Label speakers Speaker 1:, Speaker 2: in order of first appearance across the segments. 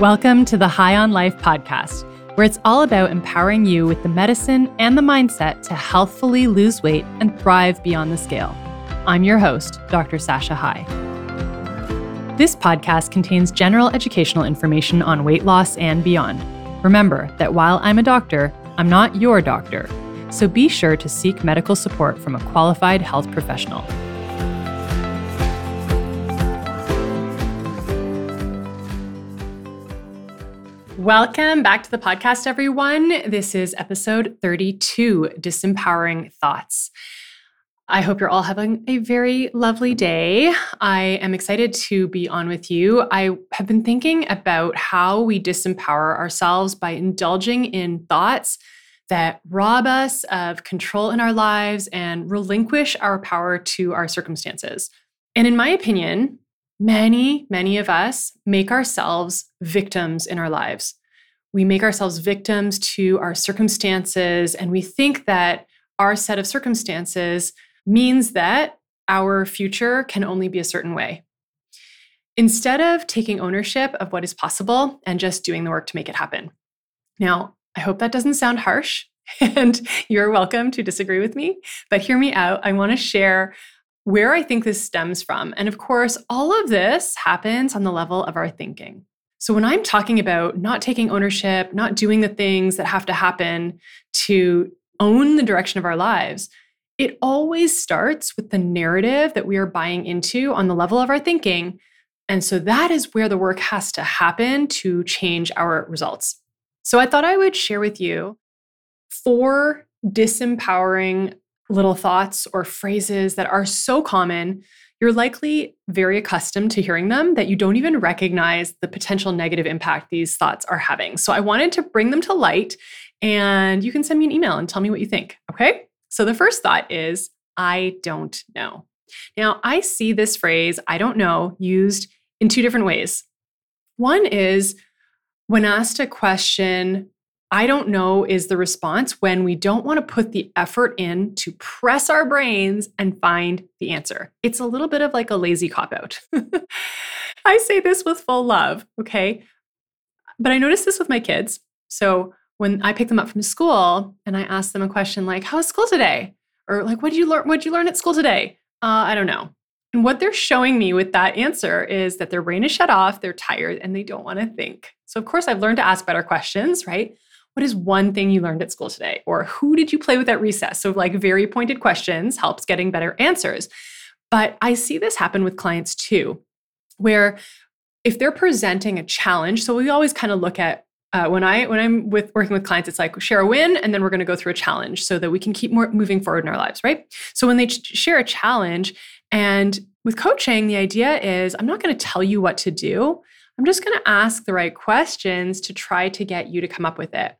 Speaker 1: Welcome to the High on Life podcast, where it's all about empowering you with the medicine and the mindset to healthfully lose weight and thrive beyond the scale. I'm your host, Dr. Sasha High. This podcast contains general educational information on weight loss and beyond. Remember that while I'm a doctor, I'm not your doctor, so be sure to seek medical support from a qualified health professional. Welcome back to the podcast, everyone. This is episode 32 Disempowering Thoughts. I hope you're all having a very lovely day. I am excited to be on with you. I have been thinking about how we disempower ourselves by indulging in thoughts that rob us of control in our lives and relinquish our power to our circumstances. And in my opinion, many, many of us make ourselves victims in our lives. We make ourselves victims to our circumstances, and we think that our set of circumstances means that our future can only be a certain way. Instead of taking ownership of what is possible and just doing the work to make it happen. Now, I hope that doesn't sound harsh, and you're welcome to disagree with me, but hear me out. I want to share where I think this stems from. And of course, all of this happens on the level of our thinking. So, when I'm talking about not taking ownership, not doing the things that have to happen to own the direction of our lives, it always starts with the narrative that we are buying into on the level of our thinking. And so, that is where the work has to happen to change our results. So, I thought I would share with you four disempowering little thoughts or phrases that are so common, you're likely very accustomed to hearing them that you don't even recognize the potential negative impact these thoughts are having. So I wanted to bring them to light, and you can send me an email and tell me what you think. Okay. So the first thought is, I don't know. Now, I see this phrase, I don't know, used in two different ways. One is when asked a question I don't know is the response when we don't want to put the effort in to press our brains and find the answer. It's a little bit of like a lazy cop out. I say this with full love, okay? But I notice this with my kids. So when I pick them up from school and I ask them a question like, "How's school today?" or like, "What did you learn? What did you learn at school today?" Uh, I don't know. And what they're showing me with that answer is that their brain is shut off, they're tired, and they don't want to think. So, of course, I've learned to ask better questions, right? What is one thing you learned at school today? Or who did you play with at recess? So, like very pointed questions helps getting better answers. But I see this happen with clients too, where if they're presenting a challenge, so we always kind of look at uh, when I when I'm with working with clients, it's like share a win, and then we're going to go through a challenge so that we can keep more moving forward in our lives, right? So when they ch- share a challenge, and with coaching, the idea is I'm not going to tell you what to do. I'm just going to ask the right questions to try to get you to come up with it.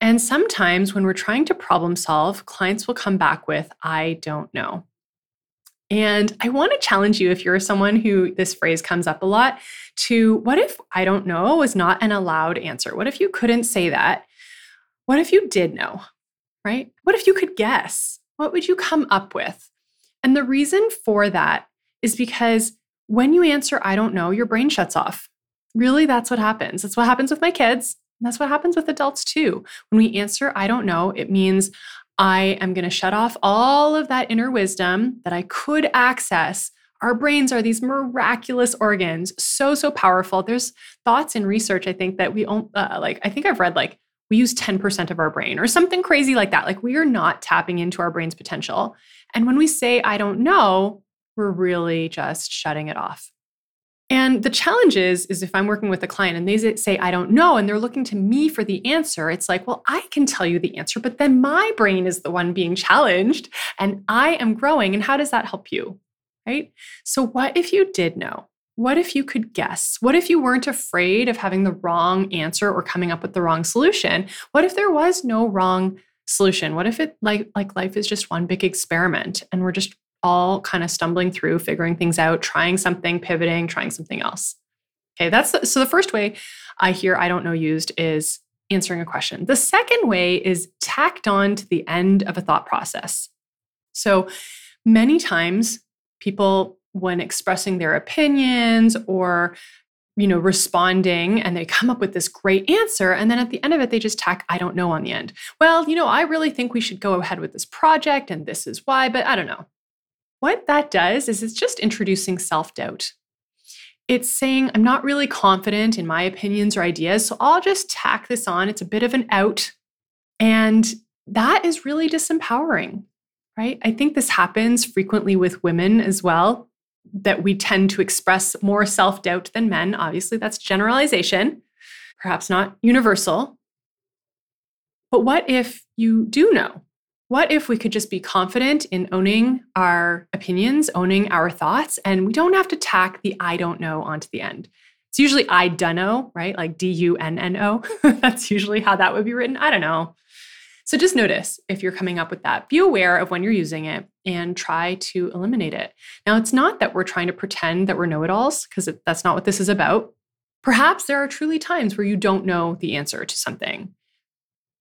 Speaker 1: And sometimes when we're trying to problem solve, clients will come back with, I don't know. And I want to challenge you if you're someone who this phrase comes up a lot to what if I don't know was not an allowed answer? What if you couldn't say that? What if you did know, right? What if you could guess? What would you come up with? And the reason for that is because when you answer, I don't know, your brain shuts off. Really, that's what happens. That's what happens with my kids. And that's what happens with adults too. When we answer, I don't know, it means I am going to shut off all of that inner wisdom that I could access. Our brains are these miraculous organs, so, so powerful. There's thoughts in research, I think, that we, uh, like, I think I've read like we use 10% of our brain or something crazy like that. Like we are not tapping into our brain's potential. And when we say, I don't know, we're really just shutting it off. And the challenge is, is if I'm working with a client and they say, I don't know, and they're looking to me for the answer, it's like, well, I can tell you the answer, but then my brain is the one being challenged and I am growing. And how does that help you? Right? So, what if you did know? What if you could guess? What if you weren't afraid of having the wrong answer or coming up with the wrong solution? What if there was no wrong solution? What if it like like life is just one big experiment and we're just all kind of stumbling through, figuring things out, trying something, pivoting, trying something else. Okay, that's the, so the first way I hear I don't know used is answering a question. The second way is tacked on to the end of a thought process. So many times people when expressing their opinions or you know, responding and they come up with this great answer. And then at the end of it, they just tack, I don't know on the end. Well, you know, I really think we should go ahead with this project and this is why, but I don't know. What that does is it's just introducing self doubt. It's saying, I'm not really confident in my opinions or ideas, so I'll just tack this on. It's a bit of an out. And that is really disempowering, right? I think this happens frequently with women as well that we tend to express more self doubt than men. Obviously, that's generalization, perhaps not universal. But what if you do know? What if we could just be confident in owning our opinions, owning our thoughts, and we don't have to tack the I don't know onto the end? It's usually I dunno, right? Like D U N N O. That's usually how that would be written. I don't know. So just notice if you're coming up with that. Be aware of when you're using it and try to eliminate it. Now, it's not that we're trying to pretend that we're know it alls, because that's not what this is about. Perhaps there are truly times where you don't know the answer to something.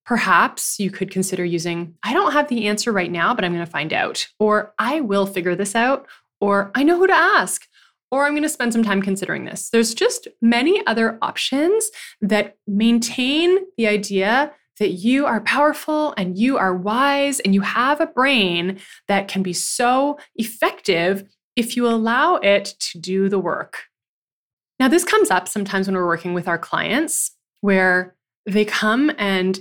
Speaker 1: Perhaps you could consider using, I don't have the answer right now, but I'm going to find out, or I will figure this out, or I know who to ask, or I'm going to spend some time considering this. There's just many other options that maintain the idea that you are powerful and you are wise and you have a brain that can be so effective if you allow it to do the work. Now, this comes up sometimes when we're working with our clients where they come and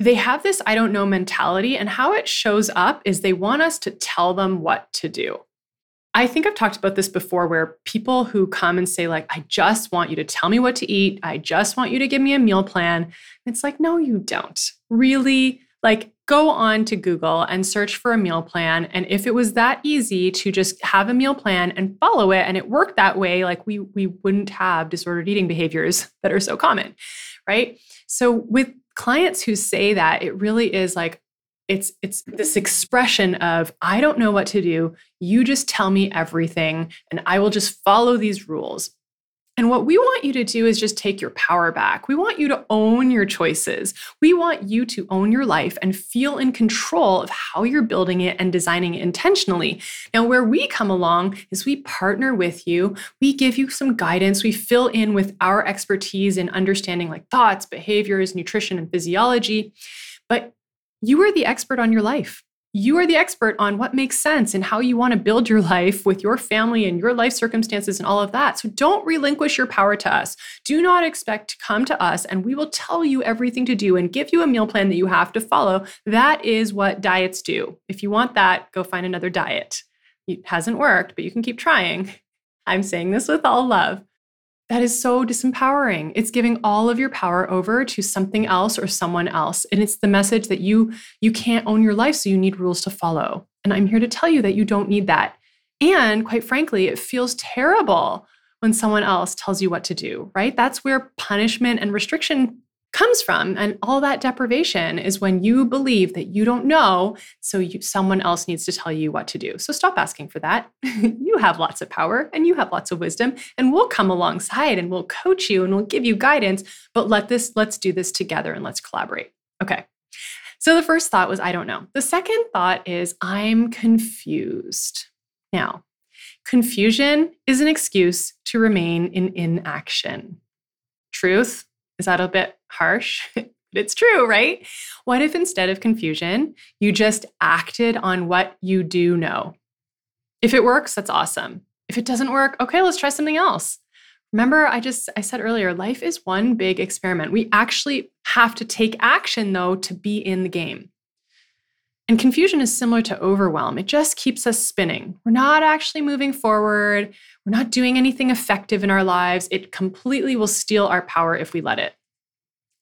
Speaker 1: they have this I don't know mentality, and how it shows up is they want us to tell them what to do. I think I've talked about this before where people who come and say, like, I just want you to tell me what to eat. I just want you to give me a meal plan. It's like, no, you don't. Really, like, go on to Google and search for a meal plan. And if it was that easy to just have a meal plan and follow it and it worked that way, like we we wouldn't have disordered eating behaviors that are so common, right? So with clients who say that, it really is like, it's it's this expression of i don't know what to do. You just tell me everything and i will just follow these rules and what we want you to do is just take your power back. We want you to own your choices. We want you to own your life and feel in control of how you're building it and designing it intentionally. Now, where we come along is we partner with you. We give you some guidance. We fill in with our expertise in understanding like thoughts, behaviors, nutrition, and physiology. But you are the expert on your life. You are the expert on what makes sense and how you want to build your life with your family and your life circumstances and all of that. So don't relinquish your power to us. Do not expect to come to us and we will tell you everything to do and give you a meal plan that you have to follow. That is what diets do. If you want that, go find another diet. It hasn't worked, but you can keep trying. I'm saying this with all love. That is so disempowering. It's giving all of your power over to something else or someone else. And it's the message that you you can't own your life so you need rules to follow. And I'm here to tell you that you don't need that. And quite frankly, it feels terrible when someone else tells you what to do, right? That's where punishment and restriction comes from and all that deprivation is when you believe that you don't know so you, someone else needs to tell you what to do. So stop asking for that. You have lots of power and you have lots of wisdom and we'll come alongside and we'll coach you and we'll give you guidance but let this let's do this together and let's collaborate. Okay. So the first thought was i don't know. The second thought is i'm confused. Now confusion is an excuse to remain in inaction. Truth? Is that a bit harsh? But it's true, right? What if instead of confusion, you just acted on what you do know? If it works, that's awesome. If it doesn't work, okay, let's try something else. Remember, I just I said earlier, life is one big experiment. We actually have to take action though to be in the game. And confusion is similar to overwhelm. It just keeps us spinning. We're not actually moving forward. We're not doing anything effective in our lives. It completely will steal our power if we let it.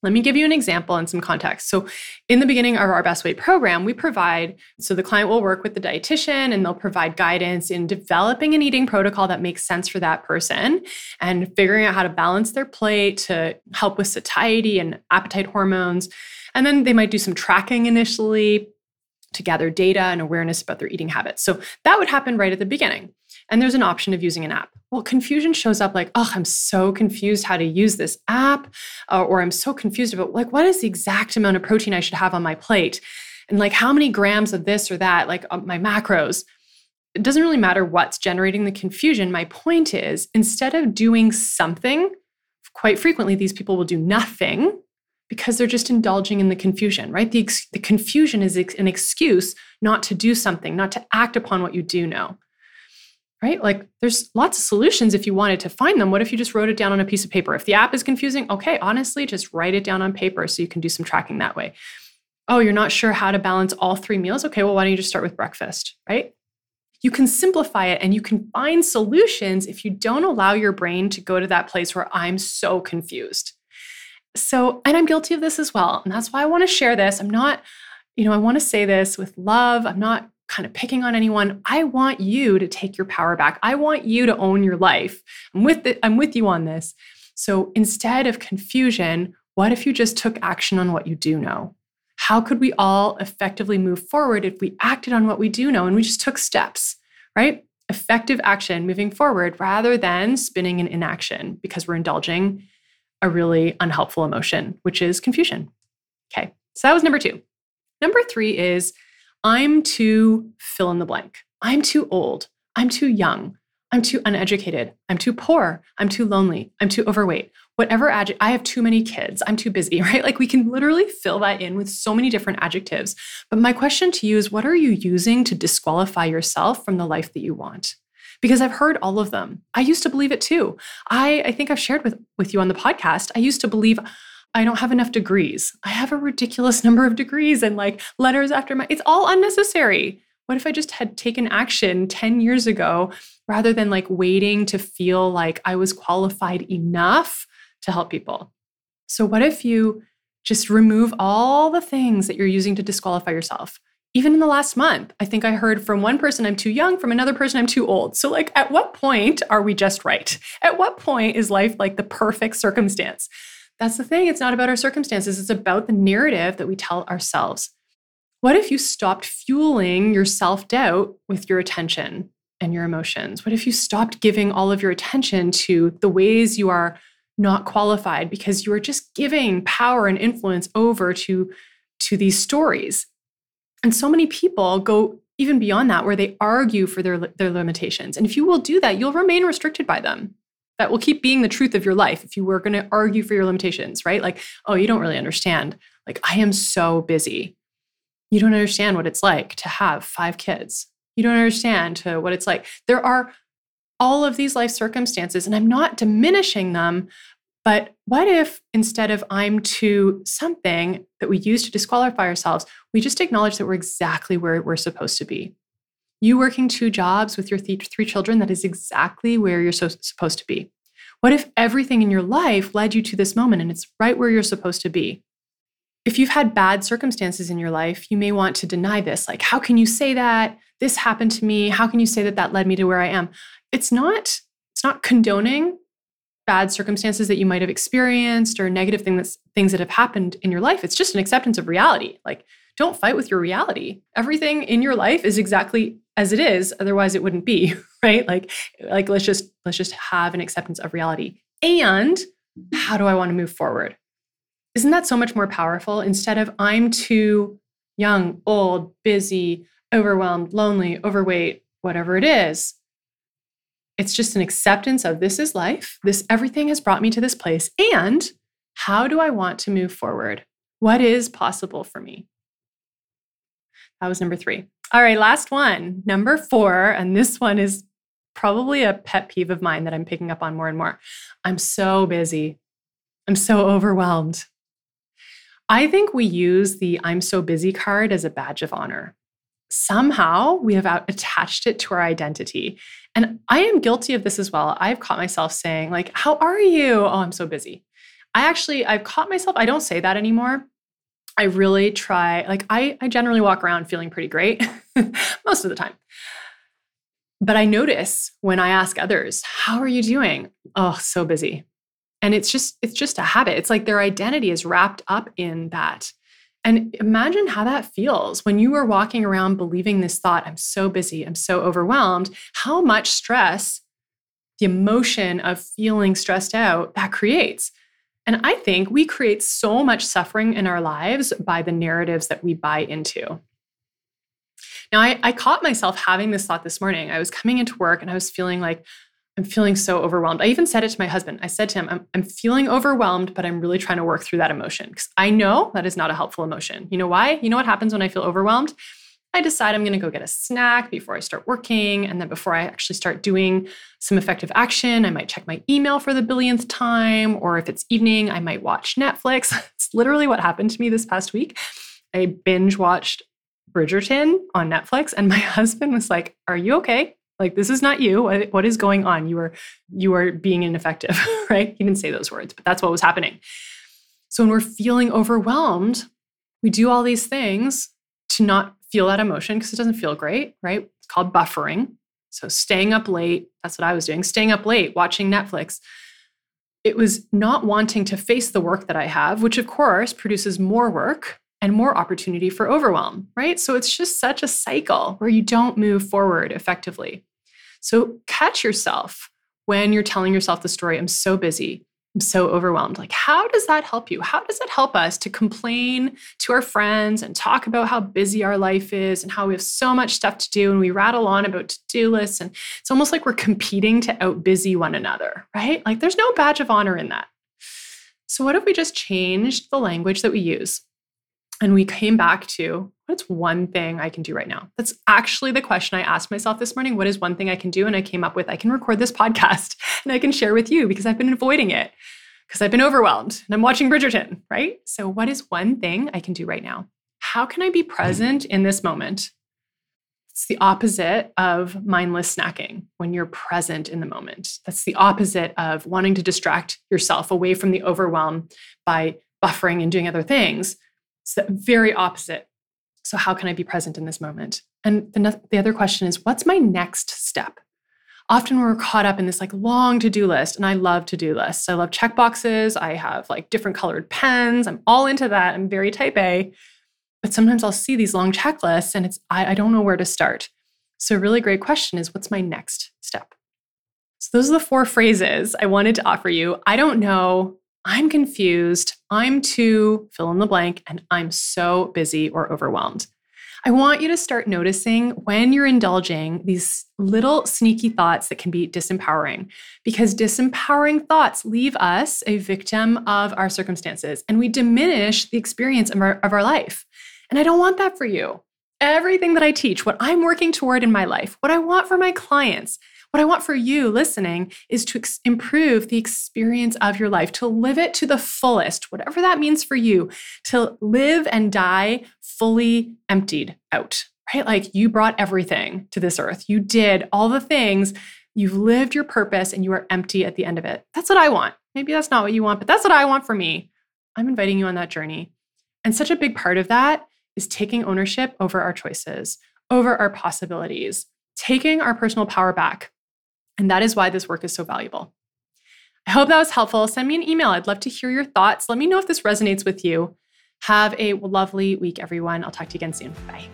Speaker 1: Let me give you an example and some context. So, in the beginning of our Best Weight program, we provide so the client will work with the dietitian and they'll provide guidance in developing an eating protocol that makes sense for that person and figuring out how to balance their plate to help with satiety and appetite hormones. And then they might do some tracking initially, to gather data and awareness about their eating habits. So that would happen right at the beginning. And there's an option of using an app. Well, confusion shows up like, oh, I'm so confused how to use this app, uh, or I'm so confused about like, what is the exact amount of protein I should have on my plate? And like, how many grams of this or that, like uh, my macros. it doesn't really matter what's generating the confusion. My point is, instead of doing something, quite frequently these people will do nothing because they're just indulging in the confusion, right? The, ex- the confusion is ex- an excuse not to do something, not to act upon what you do know, right? Like there's lots of solutions if you wanted to find them. What if you just wrote it down on a piece of paper? If the app is confusing, okay, honestly, just write it down on paper so you can do some tracking that way. Oh, you're not sure how to balance all three meals? Okay, well, why don't you just start with breakfast, right? You can simplify it and you can find solutions if you don't allow your brain to go to that place where I'm so confused. So, and I'm guilty of this as well. And that's why I want to share this. I'm not, you know, I want to say this with love. I'm not kind of picking on anyone. I want you to take your power back. I want you to own your life. I'm with it, I'm with you on this. So instead of confusion, what if you just took action on what you do know? How could we all effectively move forward if we acted on what we do know and we just took steps, right? Effective action moving forward rather than spinning in inaction because we're indulging a really unhelpful emotion, which is confusion. Okay, so that was number two. Number three is I'm too fill in the blank. I'm too old. I'm too young. I'm too uneducated. I'm too poor. I'm too lonely. I'm too overweight. Whatever adjective, I have too many kids. I'm too busy, right? Like we can literally fill that in with so many different adjectives. But my question to you is what are you using to disqualify yourself from the life that you want? because I've heard all of them. I used to believe it too. I, I think I've shared with, with you on the podcast. I used to believe I don't have enough degrees. I have a ridiculous number of degrees and like letters after my, it's all unnecessary. What if I just had taken action 10 years ago rather than like waiting to feel like I was qualified enough to help people? So, what if you just remove all the things that you're using to disqualify yourself? even in the last month, I think I heard from one person, I'm too young, from another person, I'm too old. So, like, at what point are we just right? At what point is life like the perfect circumstance? That's the thing. It's not about our circumstances, it's about the narrative that we tell ourselves. What if you stopped fueling your self doubt with your attention and your emotions? What if you stopped giving all of your attention to the ways you are not qualified because you are just giving power and influence over to, to these stories? And so many people go even beyond that, where they argue for their, their limitations. And if you will do that, you'll remain restricted by them. That will keep being the truth of your life if you were going to argue for your limitations, right? Like, oh, you don't really understand. Like, I am so busy. You don't understand what it's like to have five kids. You don't understand to what it's like. There are all of these life circumstances, and I'm not diminishing them, but what if instead of I'm to something that we use to disqualify ourselves, we just acknowledge that we're exactly where we're supposed to be? You working two jobs with your th- three children, that is exactly where you're so supposed to be. What if everything in your life led you to this moment and it's right where you're supposed to be? If you've had bad circumstances in your life, you may want to deny this. Like, how can you say that? This happened to me. How can you say that that led me to where I am? It's not it's not condoning bad circumstances that you might have experienced or negative things things that have happened in your life. It's just an acceptance of reality. Like don't fight with your reality. Everything in your life is exactly as it is, otherwise it wouldn't be, right? Like like let's just let's just have an acceptance of reality. And how do I want to move forward? Isn't that so much more powerful instead of I'm too young, old, busy, overwhelmed, lonely, overweight, whatever it is? It's just an acceptance of this is life. This everything has brought me to this place. And how do I want to move forward? What is possible for me? That was number three. All right, last one, number four. And this one is probably a pet peeve of mine that I'm picking up on more and more. I'm so busy. I'm so overwhelmed. I think we use the I'm so busy card as a badge of honor somehow we have attached it to our identity. And I am guilty of this as well. I've caught myself saying, like, how are you? Oh, I'm so busy. I actually, I've caught myself, I don't say that anymore. I really try, like, I, I generally walk around feeling pretty great most of the time. But I notice when I ask others, how are you doing? Oh, so busy. And it's just, it's just a habit. It's like their identity is wrapped up in that. And imagine how that feels when you are walking around believing this thought I'm so busy, I'm so overwhelmed, how much stress, the emotion of feeling stressed out, that creates. And I think we create so much suffering in our lives by the narratives that we buy into. Now, I, I caught myself having this thought this morning. I was coming into work and I was feeling like, I'm feeling so overwhelmed. I even said it to my husband. I said to him, I'm, I'm feeling overwhelmed, but I'm really trying to work through that emotion because I know that is not a helpful emotion. You know why? You know what happens when I feel overwhelmed? I decide I'm going to go get a snack before I start working. And then before I actually start doing some effective action, I might check my email for the billionth time. Or if it's evening, I might watch Netflix. it's literally what happened to me this past week. I binge watched Bridgerton on Netflix, and my husband was like, Are you okay? Like this is not you. What, is going on? You are you are being ineffective, right? He didn't say those words, but that's what was happening. So when we're feeling overwhelmed, we do all these things to not feel that emotion because it doesn't feel great, right? It's called buffering. So staying up late, that's what I was doing, staying up late, watching Netflix. It was not wanting to face the work that I have, which of course produces more work and more opportunity for overwhelm, right? So it's just such a cycle where you don't move forward effectively. So catch yourself when you're telling yourself the story, I'm so busy. I'm so overwhelmed. Like, how does that help you? How does it help us to complain to our friends and talk about how busy our life is and how we have so much stuff to do? And we rattle on about to do lists. And it's almost like we're competing to out busy one another, right? Like, there's no badge of honor in that. So, what if we just changed the language that we use? And we came back to what's one thing I can do right now? That's actually the question I asked myself this morning. What is one thing I can do? And I came up with I can record this podcast and I can share with you because I've been avoiding it because I've been overwhelmed and I'm watching Bridgerton, right? So, what is one thing I can do right now? How can I be present in this moment? It's the opposite of mindless snacking when you're present in the moment. That's the opposite of wanting to distract yourself away from the overwhelm by buffering and doing other things. It's the very opposite so, how can I be present in this moment? And the, the other question is, what's my next step? Often we're caught up in this like long to do list, and I love to do lists. I love check boxes. I have like different colored pens. I'm all into that. I'm very type A. But sometimes I'll see these long checklists and it's I, I don't know where to start. So, a really great question is what's my next step? So, those are the four phrases I wanted to offer you. I don't know I'm confused, I'm too fill in the blank, and I'm so busy or overwhelmed. I want you to start noticing when you're indulging these little sneaky thoughts that can be disempowering, because disempowering thoughts leave us a victim of our circumstances and we diminish the experience of our, of our life. And I don't want that for you. Everything that I teach, what I'm working toward in my life, what I want for my clients, what I want for you listening is to ex- improve the experience of your life, to live it to the fullest, whatever that means for you, to live and die fully emptied out, right? Like you brought everything to this earth. You did all the things. You've lived your purpose and you are empty at the end of it. That's what I want. Maybe that's not what you want, but that's what I want for me. I'm inviting you on that journey. And such a big part of that is taking ownership over our choices, over our possibilities, taking our personal power back, and that is why this work is so valuable. I hope that was helpful. Send me an email. I'd love to hear your thoughts. Let me know if this resonates with you. Have a lovely week, everyone. I'll talk to you again soon. Bye.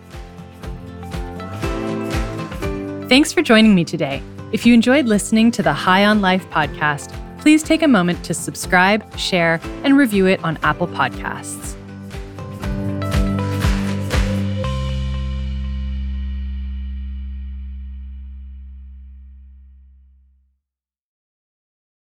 Speaker 1: Thanks for joining me today. If you enjoyed listening to the High on Life podcast, please take a moment to subscribe, share, and review it on Apple Podcasts.